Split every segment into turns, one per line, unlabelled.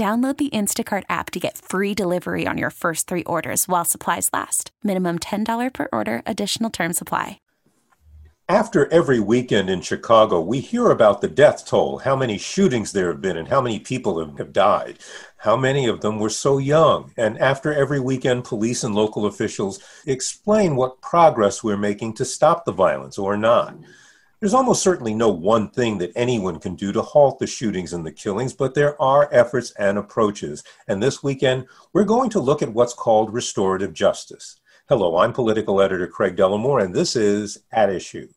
Download the Instacart app to get free delivery on your first three orders while supplies last. Minimum $10 per order, additional term supply.
After every weekend in Chicago, we hear about the death toll, how many shootings there have been, and how many people have died. How many of them were so young? And after every weekend, police and local officials explain what progress we're making to stop the violence or not. There's almost certainly no one thing that anyone can do to halt the shootings and the killings, but there are efforts and approaches. And this weekend, we're going to look at what's called restorative justice. Hello, I'm political editor Craig Dellimore, and this is At Issue.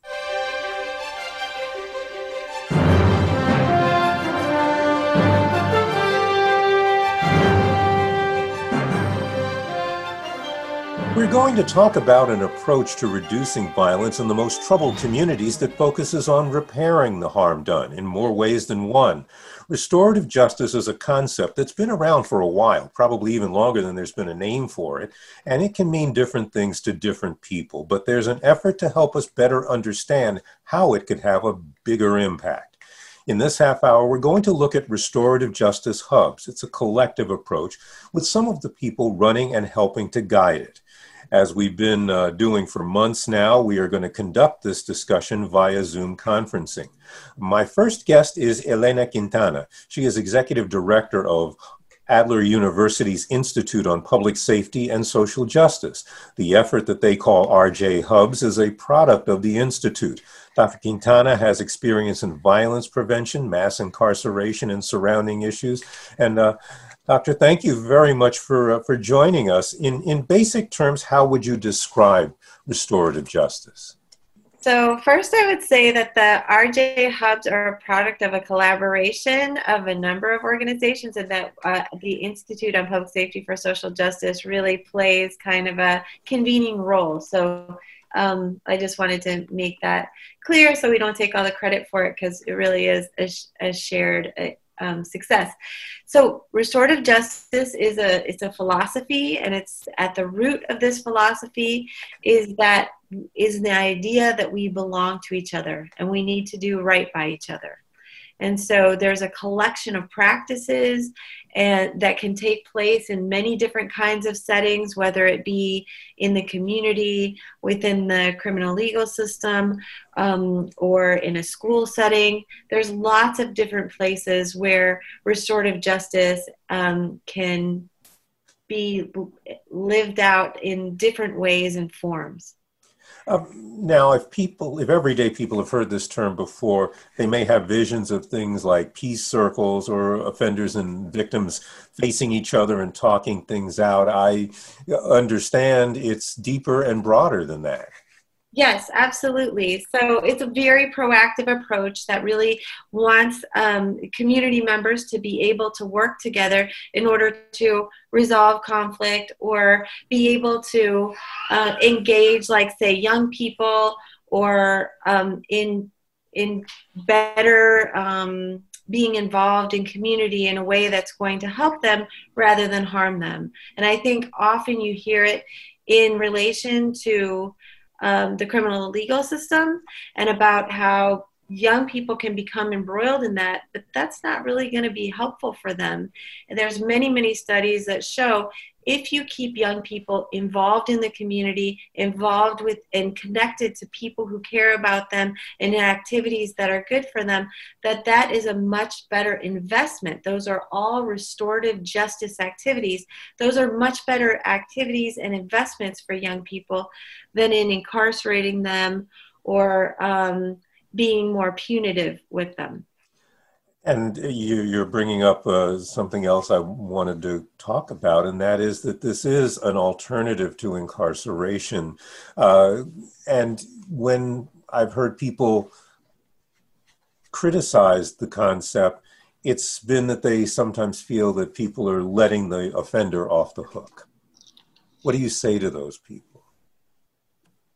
We're going to talk about an approach to reducing violence in the most troubled communities that focuses on repairing the harm done in more ways than one. Restorative justice is a concept that's been around for a while, probably even longer than there's been a name for it, and it can mean different things to different people. But there's an effort to help us better understand how it could have a bigger impact. In this half hour, we're going to look at restorative justice hubs. It's a collective approach with some of the people running and helping to guide it. As we've been uh, doing for months now, we are going to conduct this discussion via Zoom conferencing. My first guest is Elena Quintana. She is executive director of Adler University's Institute on Public Safety and Social Justice. The effort that they call RJ Hubs is a product of the Institute. Dr. Quintana has experience in violence prevention, mass incarceration, and surrounding issues. And uh, Doctor, thank you very much for, uh, for joining us. In, in basic terms, how would you describe restorative justice?
So, first, I would say that the RJ Hubs are a product of a collaboration of a number of organizations, and that uh, the Institute on Public Safety for Social Justice really plays kind of a convening role. So, um, I just wanted to make that clear so we don't take all the credit for it because it really is a, a shared uh, um, success. So restorative justice is a it's a philosophy, and it's at the root of this philosophy is that is the idea that we belong to each other and we need to do right by each other. And so there's a collection of practices and that can take place in many different kinds of settings, whether it be in the community, within the criminal legal system, um, or in a school setting. There's lots of different places where restorative justice um, can be lived out in different ways and forms.
Um, now, if people, if everyday people have heard this term before, they may have visions of things like peace circles or offenders and victims facing each other and talking things out. I understand it's deeper and broader than that.
Yes, absolutely. So it's a very proactive approach that really wants um, community members to be able to work together in order to resolve conflict or be able to uh, engage, like, say, young people or um, in in better um, being involved in community in a way that's going to help them rather than harm them. And I think often you hear it in relation to um, the criminal legal system and about how young people can become embroiled in that but that's not really going to be helpful for them. And there's many many studies that show if you keep young people involved in the community involved with and connected to people who care about them and in activities that are good for them that that is a much better investment. Those are all restorative justice activities. Those are much better activities and investments for young people than in incarcerating them or um, being more punitive with them.
And you, are bringing up uh, something else I wanted to talk about, and that is that this is an alternative to incarceration. Uh, and when I've heard people criticize the concept, it's been that they sometimes feel that people are letting the offender off the hook. What do you say to those people?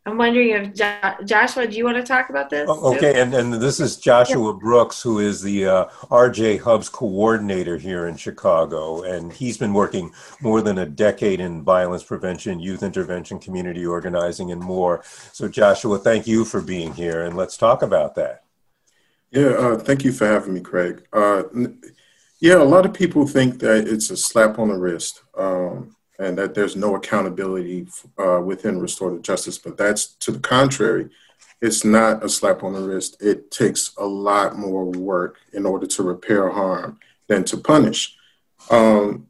I'm wondering if jo- Joshua, do you want to talk about this?
Okay, and, and this is Joshua yeah. Brooks, who is the uh, RJ Hubs coordinator here in Chicago, and he's been working more than a decade in violence prevention, youth intervention, community organizing, and more. So, Joshua, thank you for being here, and let's talk about that.
Yeah, uh, thank you for having me, Craig. Uh, yeah, a lot of people think that it's a slap on the wrist. Um, and that there's no accountability uh, within restorative justice. But that's to the contrary. It's not a slap on the wrist. It takes a lot more work in order to repair harm than to punish. Um,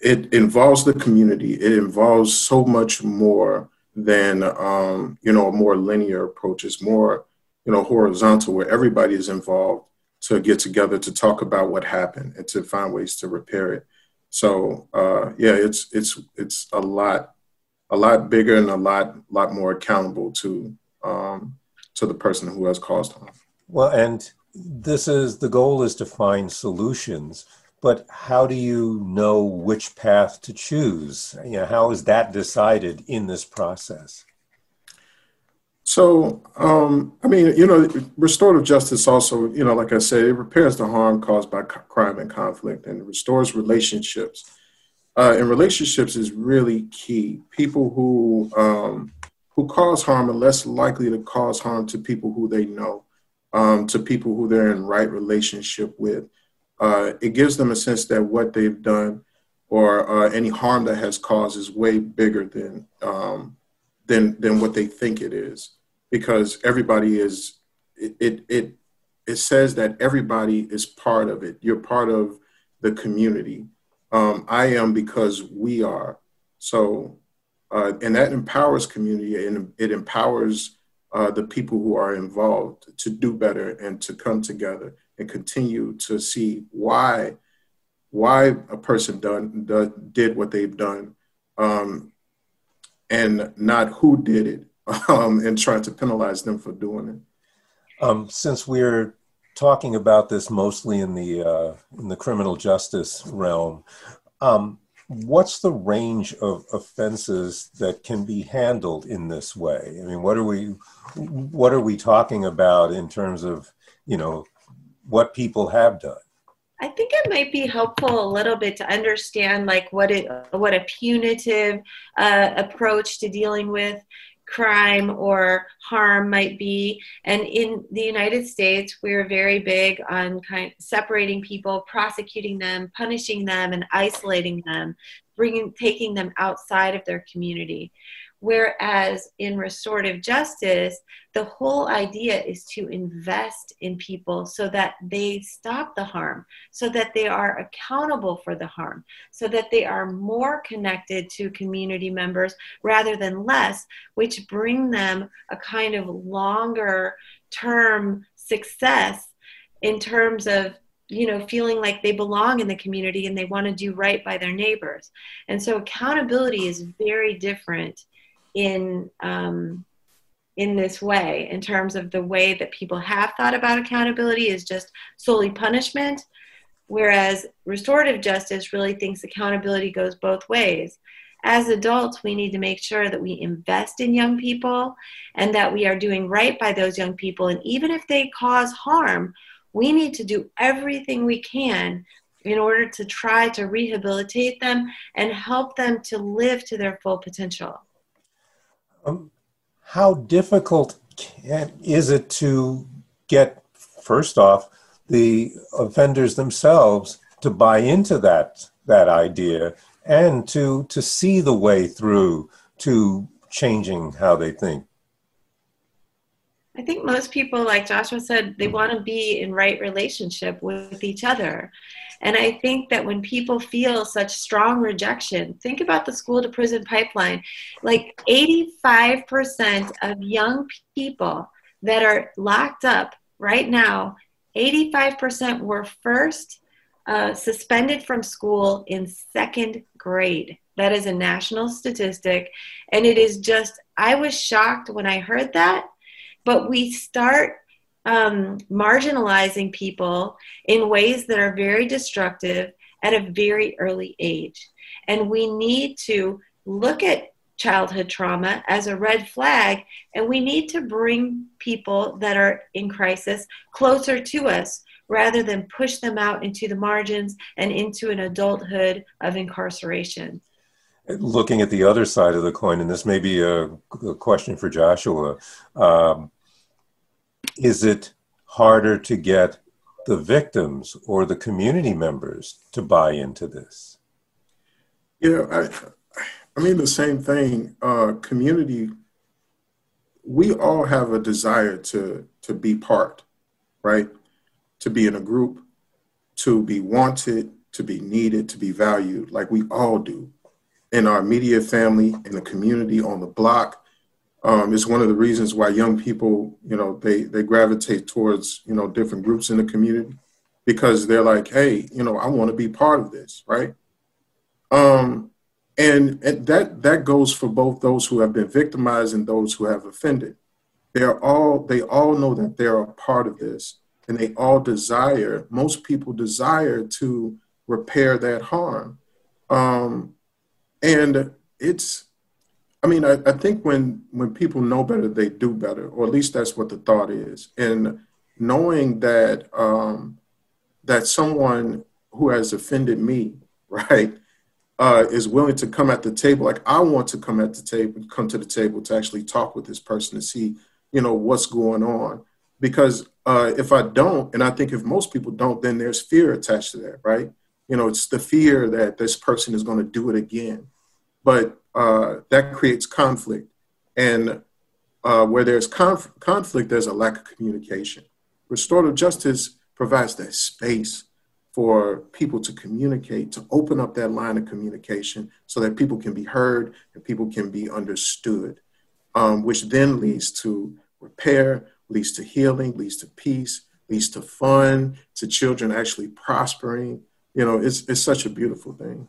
it involves the community. It involves so much more than um, you know a more linear approach. It's more you know horizontal, where everybody is involved to get together to talk about what happened and to find ways to repair it. So uh, yeah, it's it's it's a lot a lot bigger and a lot lot more accountable to um, to the person who has caused harm.
Well, and this is the goal is to find solutions, but how do you know which path to choose? You know, how is that decided in this process?
So, um, I mean, you know, restorative justice also, you know, like I said, it repairs the harm caused by crime and conflict and restores relationships. Uh, and relationships is really key. People who um, who cause harm are less likely to cause harm to people who they know, um, to people who they're in right relationship with. Uh, it gives them a sense that what they've done or uh, any harm that has caused is way bigger than um, than than what they think it is because everybody is it, it it says that everybody is part of it. You're part of the community. Um, I am because we are. So, uh, and that empowers community and it empowers uh, the people who are involved to do better and to come together and continue to see why why a person done, done did what they've done um, and not who did it um, and trying to penalize them for doing it.
Um, since we're talking about this mostly in the uh, in the criminal justice realm, um, what's the range of offenses that can be handled in this way? I mean, what are we what are we talking about in terms of you know what people have done?
I think it might be helpful a little bit to understand like what it what a punitive uh, approach to dealing with crime or harm might be. And in the United States, we're very big on kind of separating people, prosecuting them, punishing them, and isolating them, bringing taking them outside of their community. Whereas in restorative justice, the whole idea is to invest in people so that they stop the harm, so that they are accountable for the harm, so that they are more connected to community members rather than less, which bring them a kind of longer term success in terms of you know feeling like they belong in the community and they want to do right by their neighbors. And so accountability is very different in um, in this way in terms of the way that people have thought about accountability is just solely punishment whereas restorative justice really thinks accountability goes both ways. As adults we need to make sure that we invest in young people and that we are doing right by those young people. And even if they cause harm we need to do everything we can in order to try to rehabilitate them and help them to live to their full potential.
Um, how difficult can, is it to get first off the offenders themselves to buy into that that idea and to to see the way through to changing how they think
I think most people, like Joshua said, they want to be in right relationship with each other. And I think that when people feel such strong rejection, think about the school to prison pipeline. Like 85% of young people that are locked up right now, 85% were first uh, suspended from school in second grade. That is a national statistic. And it is just, I was shocked when I heard that, but we start um, marginalizing people in ways that are very destructive at a very early age. And we need to look at childhood trauma as a red flag, and we need to bring people that are in crisis closer to us rather than push them out into the margins and into an adulthood of incarceration.
Looking at the other side of the coin, and this may be a, a question for Joshua, um, is it harder to get the victims or the community members to buy into this?
Yeah, I, I mean the same thing. Uh, community, we all have a desire to to be part, right? To be in a group, to be wanted, to be needed, to be valued, like we all do. In our immediate family, in the community, on the block, um, it's one of the reasons why young people, you know, they they gravitate towards you know different groups in the community because they're like, hey, you know, I want to be part of this, right? Um, and, and that that goes for both those who have been victimized and those who have offended. They're all they all know that they're a part of this, and they all desire. Most people desire to repair that harm, um, and it's I mean, I, I think when when people know better, they do better, or at least that's what the thought is. And knowing that um, that someone who has offended me, right, uh, is willing to come at the table, like I want to come at the table, come to the table to actually talk with this person to see, you know, what's going on. Because uh, if I don't, and I think if most people don't, then there's fear attached to that, right? You know, it's the fear that this person is going to do it again. But uh, that creates conflict. And uh, where there's conf- conflict, there's a lack of communication. Restorative justice provides that space for people to communicate, to open up that line of communication so that people can be heard and people can be understood, um, which then leads to repair, leads to healing, leads to peace, leads to fun, to children actually prospering. You know, it's, it's such a beautiful thing.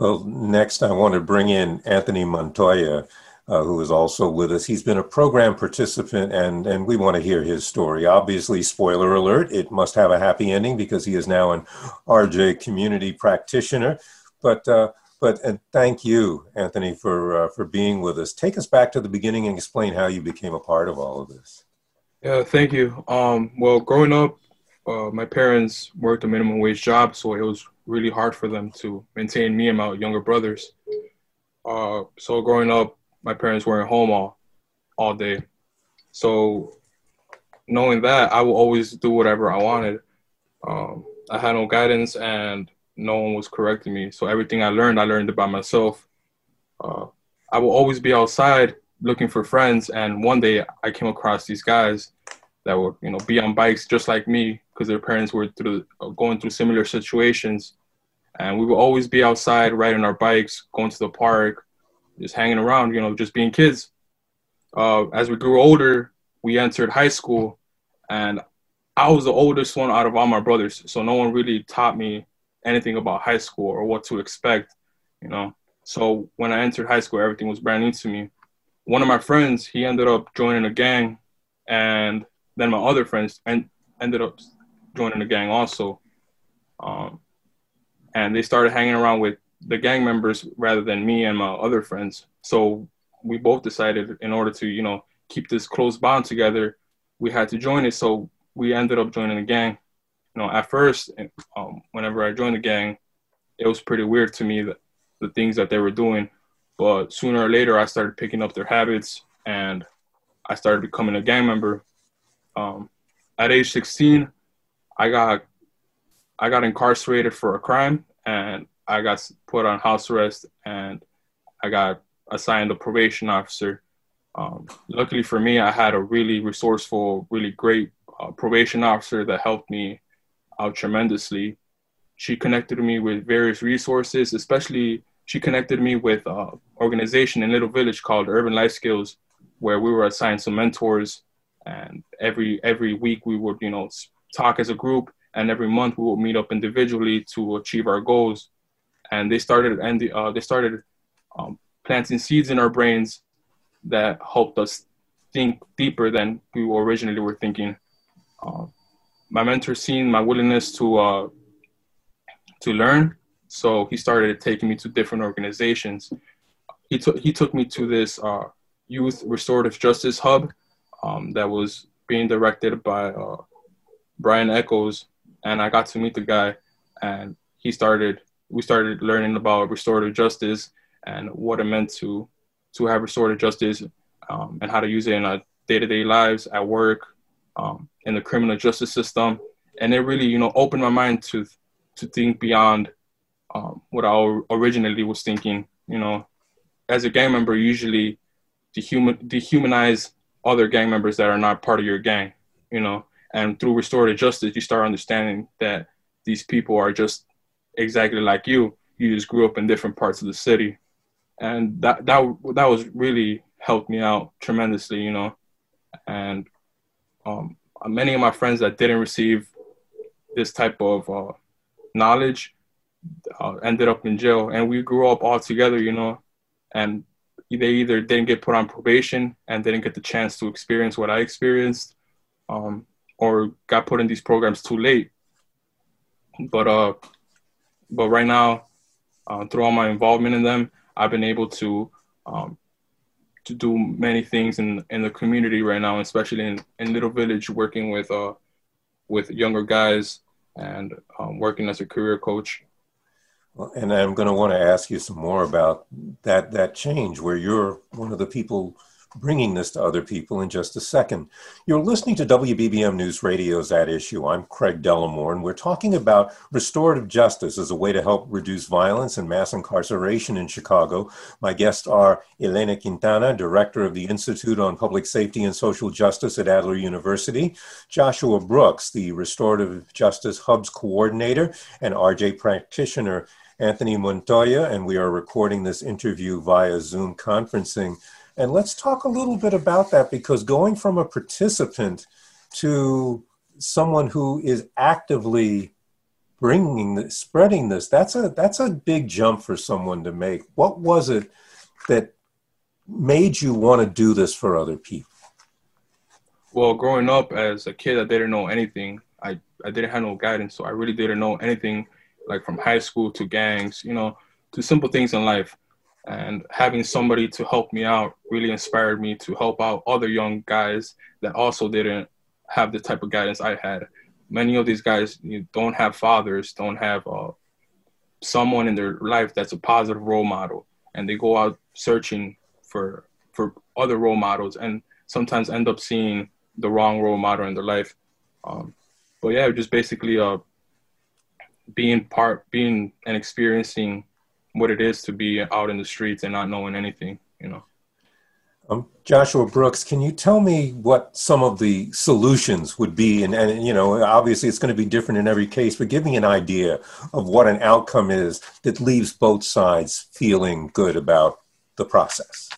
Well, next I want to bring in Anthony Montoya, uh, who is also with us. He's been a program participant, and, and we want to hear his story. Obviously, spoiler alert, it must have a happy ending because he is now an RJ community practitioner. But uh, but and thank you, Anthony, for uh, for being with us. Take us back to the beginning and explain how you became a part of all of this.
Yeah, thank you. Um, well, growing up, uh, my parents worked a minimum wage job, so it was really hard for them to maintain me and my younger brothers. Uh, so growing up, my parents weren't home all, all day. So knowing that, I will always do whatever I wanted. Um, I had no guidance and no one was correcting me. So everything I learned, I learned it by myself. Uh, I will always be outside looking for friends. And one day I came across these guys that would, you know, be on bikes just like me because their parents were through, going through similar situations and we would always be outside riding our bikes, going to the park, just hanging around, you know, just being kids. Uh, as we grew older, we entered high school, and I was the oldest one out of all my brothers, so no one really taught me anything about high school or what to expect, you know. So when I entered high school, everything was brand new to me. One of my friends, he ended up joining a gang, and then my other friends and ended up joining the gang also. Um, and they started hanging around with the gang members rather than me and my other friends. So we both decided in order to, you know, keep this close bond together, we had to join it. So we ended up joining the gang. You know, at first, um, whenever I joined the gang, it was pretty weird to me that the things that they were doing. But sooner or later, I started picking up their habits and I started becoming a gang member. Um, at age 16, I got I got incarcerated for a crime and I got put on house arrest and I got assigned a probation officer. Um, luckily for me, I had a really resourceful, really great uh, probation officer that helped me out tremendously. She connected me with various resources, especially she connected me with an uh, organization in Little Village called Urban Life Skills, where we were assigned some mentors, and every every week we would you know talk as a group, and every month we would meet up individually to achieve our goals. And they started and the, uh, they started um, planting seeds in our brains that helped us think deeper than we originally were thinking. Uh, my mentor seen my willingness to uh, to learn, so he started taking me to different organizations. He took he took me to this uh, youth restorative justice hub um, that was being directed by uh, Brian Echoes, and I got to meet the guy, and he started we started learning about restorative justice and what it meant to to have restorative justice um, and how to use it in our day-to-day lives at work um, in the criminal justice system. And it really you know opened my mind to to think beyond um, what i originally was thinking you know. As a gang member usually dehuman dehumanize other gang members that are not part of your gang you know and through restorative justice you start understanding that these people are just exactly like you you just grew up in different parts of the city and that that that was really helped me out tremendously, you know. And um, many of my friends that didn't receive this type of uh, knowledge uh, ended up in jail, and we grew up all together, you know. And they either didn't get put on probation and didn't get the chance to experience what I experienced, um, or got put in these programs too late. But uh, but right now, uh, through all my involvement in them, I've been able to um, to do many things in in the community right now, especially in in Little Village, working with uh with younger guys and um, working as a career coach.
And I'm going to want to ask you some more about that that change where you're one of the people bringing this to other people in just a second. You're listening to WBBM News Radio's At Issue. I'm Craig Dellimore, and we're talking about restorative justice as a way to help reduce violence and mass incarceration in Chicago. My guests are Elena Quintana, Director of the Institute on Public Safety and Social Justice at Adler University, Joshua Brooks, the Restorative Justice Hub's Coordinator, and RJ practitioner Anthony Montoya, and we are recording this interview via Zoom conferencing. And let's talk a little bit about that because going from a participant to someone who is actively bringing this, spreading this, that's a that's a big jump for someone to make. What was it that made you want to do this for other people?
Well, growing up as a kid, I didn't know anything. I, I didn't have no guidance, so I really didn't know anything, like from high school to gangs, you know, to simple things in life and having somebody to help me out really inspired me to help out other young guys that also didn't have the type of guidance I had. Many of these guys you don't have fathers, don't have uh, someone in their life that's a positive role model, and they go out searching for for other role models, and sometimes end up seeing the wrong role model in their life. Um, but yeah, just basically uh, being part, being and experiencing what it is to be out in the streets and not knowing anything, you know.
Um, Joshua Brooks, can you tell me what some of the solutions would be? And, and, you know, obviously it's going to be different in every case, but give me an idea of what an outcome is that leaves both sides feeling good about the process.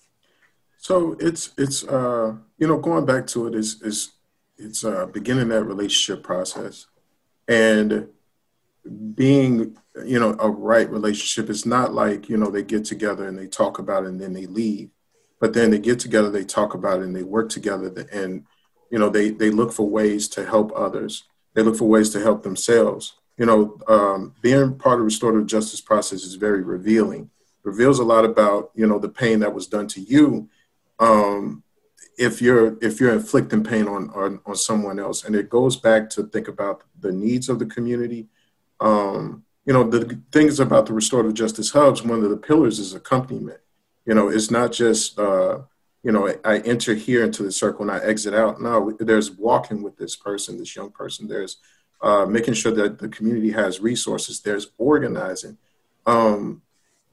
So it's it's uh, you know going back to it is is it's uh, beginning that relationship process, and being you know a right relationship is not like you know they get together and they talk about it and then they leave. But then they get together they talk about it and they work together and you know they they look for ways to help others. They look for ways to help themselves. You know um, being part of restorative justice process is very revealing. Reveals a lot about you know the pain that was done to you um, if you're if you're inflicting pain on, on on someone else. And it goes back to think about the needs of the community um, you know, the things about the restorative justice hubs, one of the pillars is accompaniment. You know, it's not just uh, you know, I enter here into the circle and I exit out. No, there's walking with this person, this young person. There's uh, making sure that the community has resources. There's organizing um,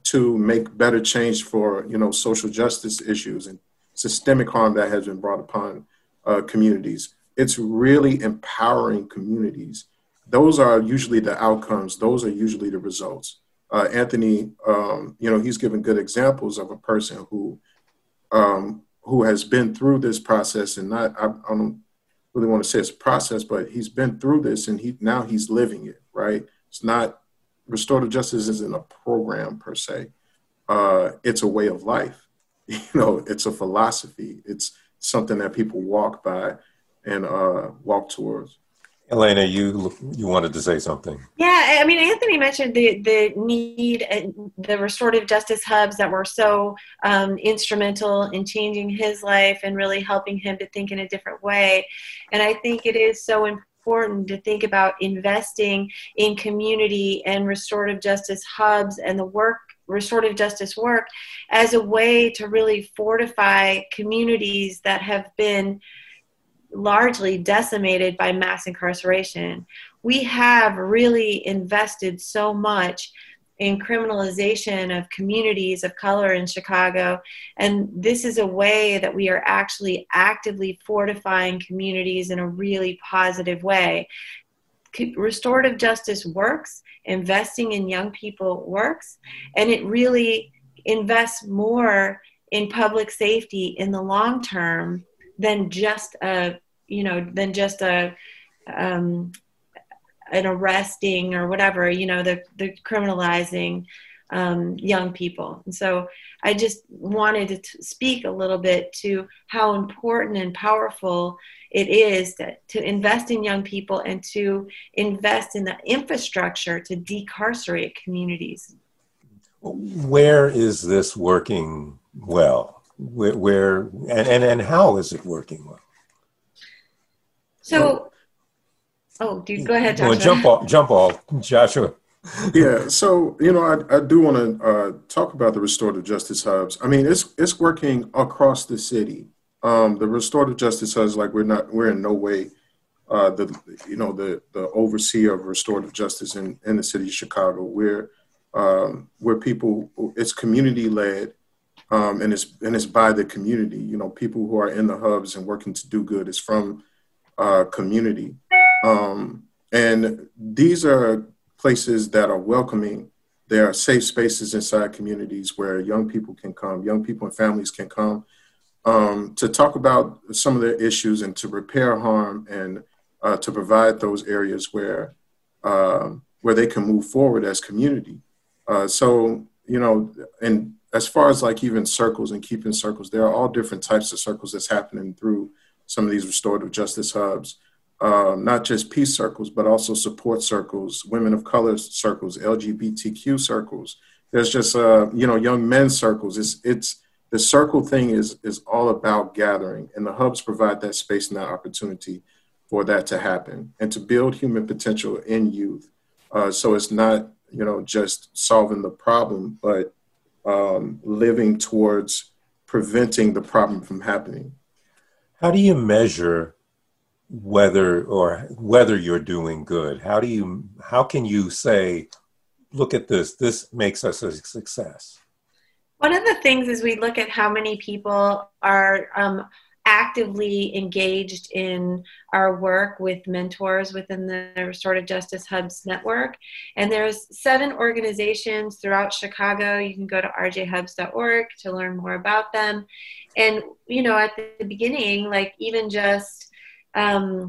to make better change for you know social justice issues and systemic harm that has been brought upon uh, communities. It's really empowering communities. Those are usually the outcomes. Those are usually the results. Uh, Anthony, um, you know, he's given good examples of a person who um, who has been through this process and not I, I, don't really want to say it's a process, but he's been through this and he now he's living it. Right? It's not restorative justice isn't a program per se. Uh, it's a way of life. You know, it's a philosophy. It's something that people walk by and uh, walk towards.
Elena, you you wanted to say something.
Yeah, I mean, Anthony mentioned the the need and the restorative justice hubs that were so um, instrumental in changing his life and really helping him to think in a different way. And I think it is so important to think about investing in community and restorative justice hubs and the work restorative justice work as a way to really fortify communities that have been largely decimated by mass incarceration. We have really invested so much in criminalization of communities of color in Chicago. And this is a way that we are actually actively fortifying communities in a really positive way. Restorative justice works, investing in young people works, and it really invests more in public safety in the long term than just a you know than just a um, an arresting or whatever you know the the criminalizing um, young people. And so i just wanted to t- speak a little bit to how important and powerful it is to, to invest in young people and to invest in the infrastructure to decarcerate communities.
Where is this working well where, where and, and, and how is it working well?
So, oh, dude, go ahead, Joshua.
Well, jump off, jump off, Joshua.
yeah, so you know, I, I do want to uh, talk about the restorative justice hubs. I mean, it's it's working across the city. Um, the restorative justice hubs, like we're not, we're in no way uh, the you know the the overseer of restorative justice in in the city of Chicago. We're um, where people, it's community led um, and it's and it's by the community. You know, people who are in the hubs and working to do good is from uh, community, um, and these are places that are welcoming. There are safe spaces inside communities where young people can come, young people and families can come um, to talk about some of their issues and to repair harm and uh, to provide those areas where uh, where they can move forward as community. Uh, so you know, and as far as like even circles and keeping circles, there are all different types of circles that's happening through some of these restorative justice hubs. Um, not just peace circles, but also support circles, women of color circles, LGBTQ circles. There's just uh, you know young men circles. It's it's the circle thing is is all about gathering, and the hubs provide that space and that opportunity for that to happen and to build human potential in youth. Uh, so it's not you know just solving the problem, but um, living towards preventing the problem from happening.
How do you measure whether or whether you're doing good? How do you how can you say, look at this, this makes us a success?
One of the things is we look at how many people are um, actively engaged in our work with mentors within the Restorative Justice Hubs network. And there's seven organizations throughout Chicago. You can go to rjhubs.org to learn more about them. And, you know, at the beginning, like even just um,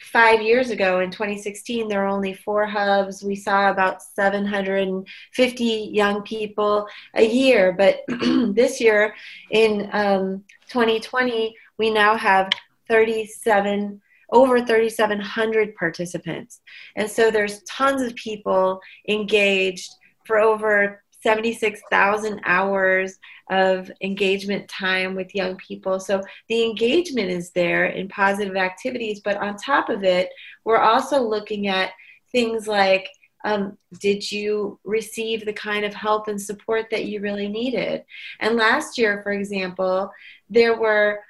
five years ago in 2016 there were only four hubs. We saw about 750 young people a year. But this year in um, 2020 we now have 37 over 3700 participants. And so there's tons of people engaged for over 76,000 hours of engagement time with young people. So the engagement is there in positive activities, but on top of it, we're also looking at things like um, did you receive the kind of help and support that you really needed? And last year, for example, there were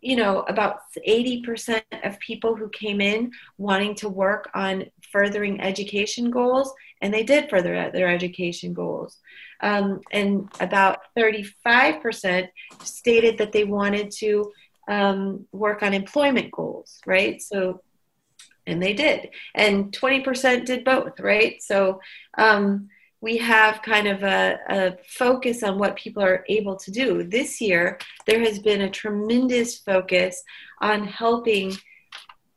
you know about 80% of people who came in wanting to work on furthering education goals and they did further their education goals. Um, and about 35% stated that they wanted to um, work on employment goals right? So and they did. And 20% did both right? So um, we have kind of a, a, focus on what people are able to do this year there has been a tremendous focus on helping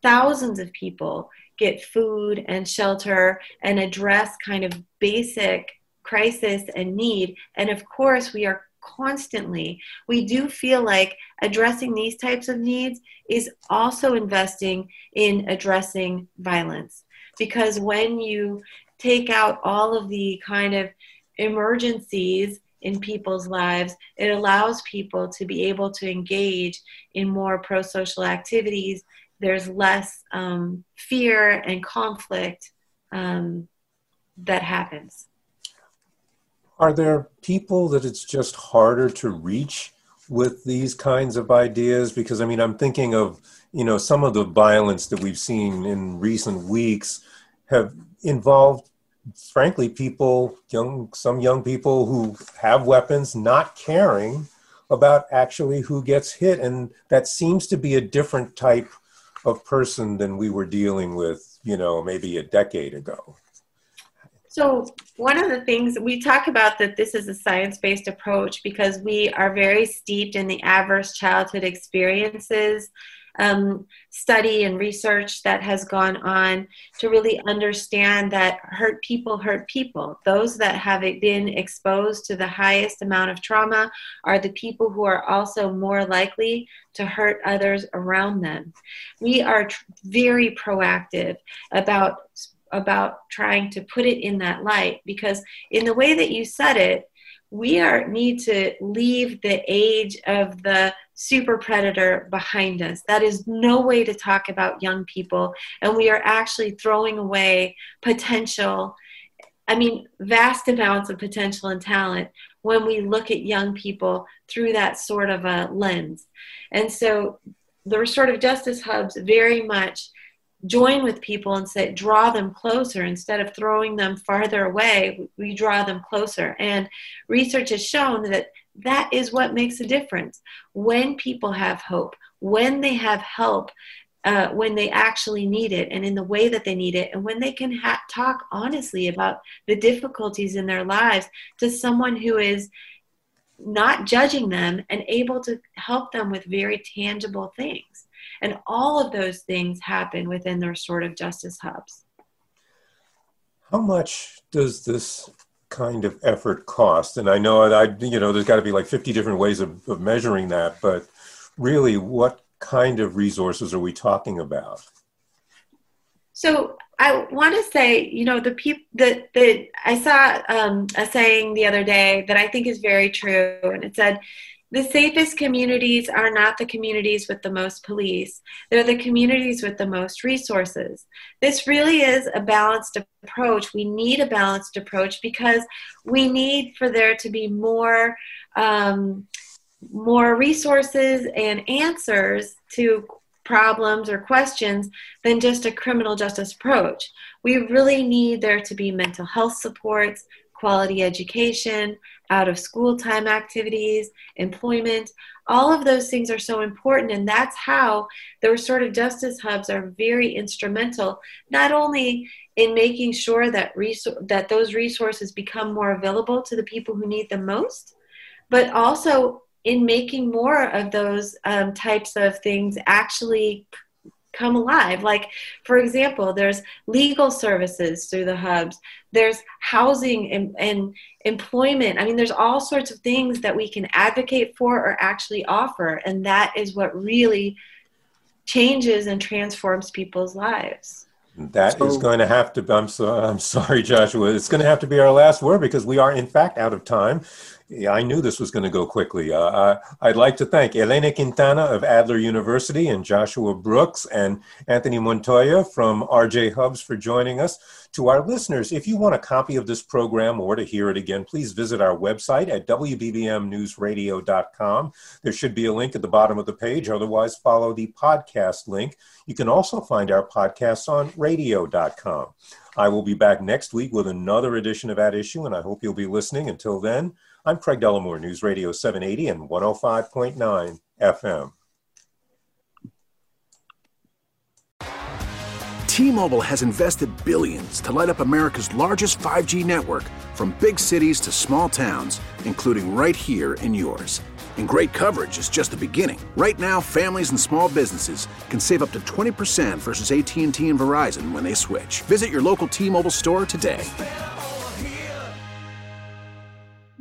thousands of people get food and shelter and address kind of basic crisis and need and of course we are constantly. We do feel like addressing these types of needs is also investing in addressing violence. Because when you take out all of the kind of emergencies in people's lives, it allows people to be able to engage in more pro social activities. There's less um, fear and conflict um, that happens.
Are there people that it's just harder to reach with these kinds of ideas? Because I mean, I'm thinking of you know some of the violence that we've seen in recent weeks have involved frankly people young some young people who have weapons not caring about actually who gets hit. And that seems to be a different type of person than we were dealing with you know maybe a decade ago.
So, one of the things we talk about that this is a science based approach because we are very steeped in the adverse childhood experiences um, study and research that has gone on to really understand that hurt people hurt people. Those that have been exposed to the highest amount of trauma are the people who are also more likely to hurt others around them. We are tr- very proactive about about trying to put it in that light because in the way that you said it we are need to leave the age of the super predator behind us. That is no way to talk about young people and we are actually throwing away potential i mean vast amounts of potential and talent when we look at young people through that sort of a lens. And so the restorative justice hubs very much join with people and say draw them closer. Instead of throwing them farther away we draw them closer. And research has shown that that is what makes a difference. When people have hope when they have help uh, when they actually need it and in the way that they need it and when they can ha- talk honestly about the difficulties in their lives to someone who is not judging them and able to help them with very tangible things and all of those things happen within the restorative justice hubs.
How much does this kind of effort cost? And I know I, you know, there's got to be like 50 different ways of, of measuring that, but really, what kind of resources are we talking about?
So I want to say, you know, the people that that I saw um, a saying the other day that I think is very true, and it said, the safest communities are not the communities with the most police. They're the communities with the most resources. This really is a balanced approach. We need a balanced approach because we need for there to be more um, more resources and answers to problems or questions than just a criminal justice approach. We really need there to be mental health supports, quality education, out of school time activities, employment. All of those things are so important, and that's how the restorative justice hubs are very instrumental, not only in making sure that resor- that those resources become more available to the people who need them most, but also in making more of those um, types of things actually come alive. Like, for example, there's legal services through the hubs, there's housing and, and, employment. I mean, there's all sorts of things that we can advocate for or actually offer. And that is what really changes and transforms people's lives.
That so, is going to have to. I'm so, I'm sorry, Joshua. It's going to have to be our last word because we are, in fact, out of time. Yeah, I knew this was going to go quickly. Uh, I'd like to thank Elena Quintana of Adler University and Joshua Brooks and Anthony Montoya from RJ Hubs for joining us. To our listeners, if you want a copy of this program or to hear it again, please visit our website at WBBMNewsRadio.com. There should be a link at the bottom of the page. Otherwise, follow the podcast link. You can also find our podcasts on radio.com. I will be back next week with another edition of At Issue, and I hope you'll be listening. Until then, I'm Craig Dellimore, News Radio 780 and 105.9 FM.
T-Mobile has invested billions to light up America's largest 5G network from big cities to small towns, including right here in yours. And great coverage is just the beginning. Right now, families and small businesses can save up to 20% versus AT&T and Verizon when they switch. Visit your local T-Mobile store today.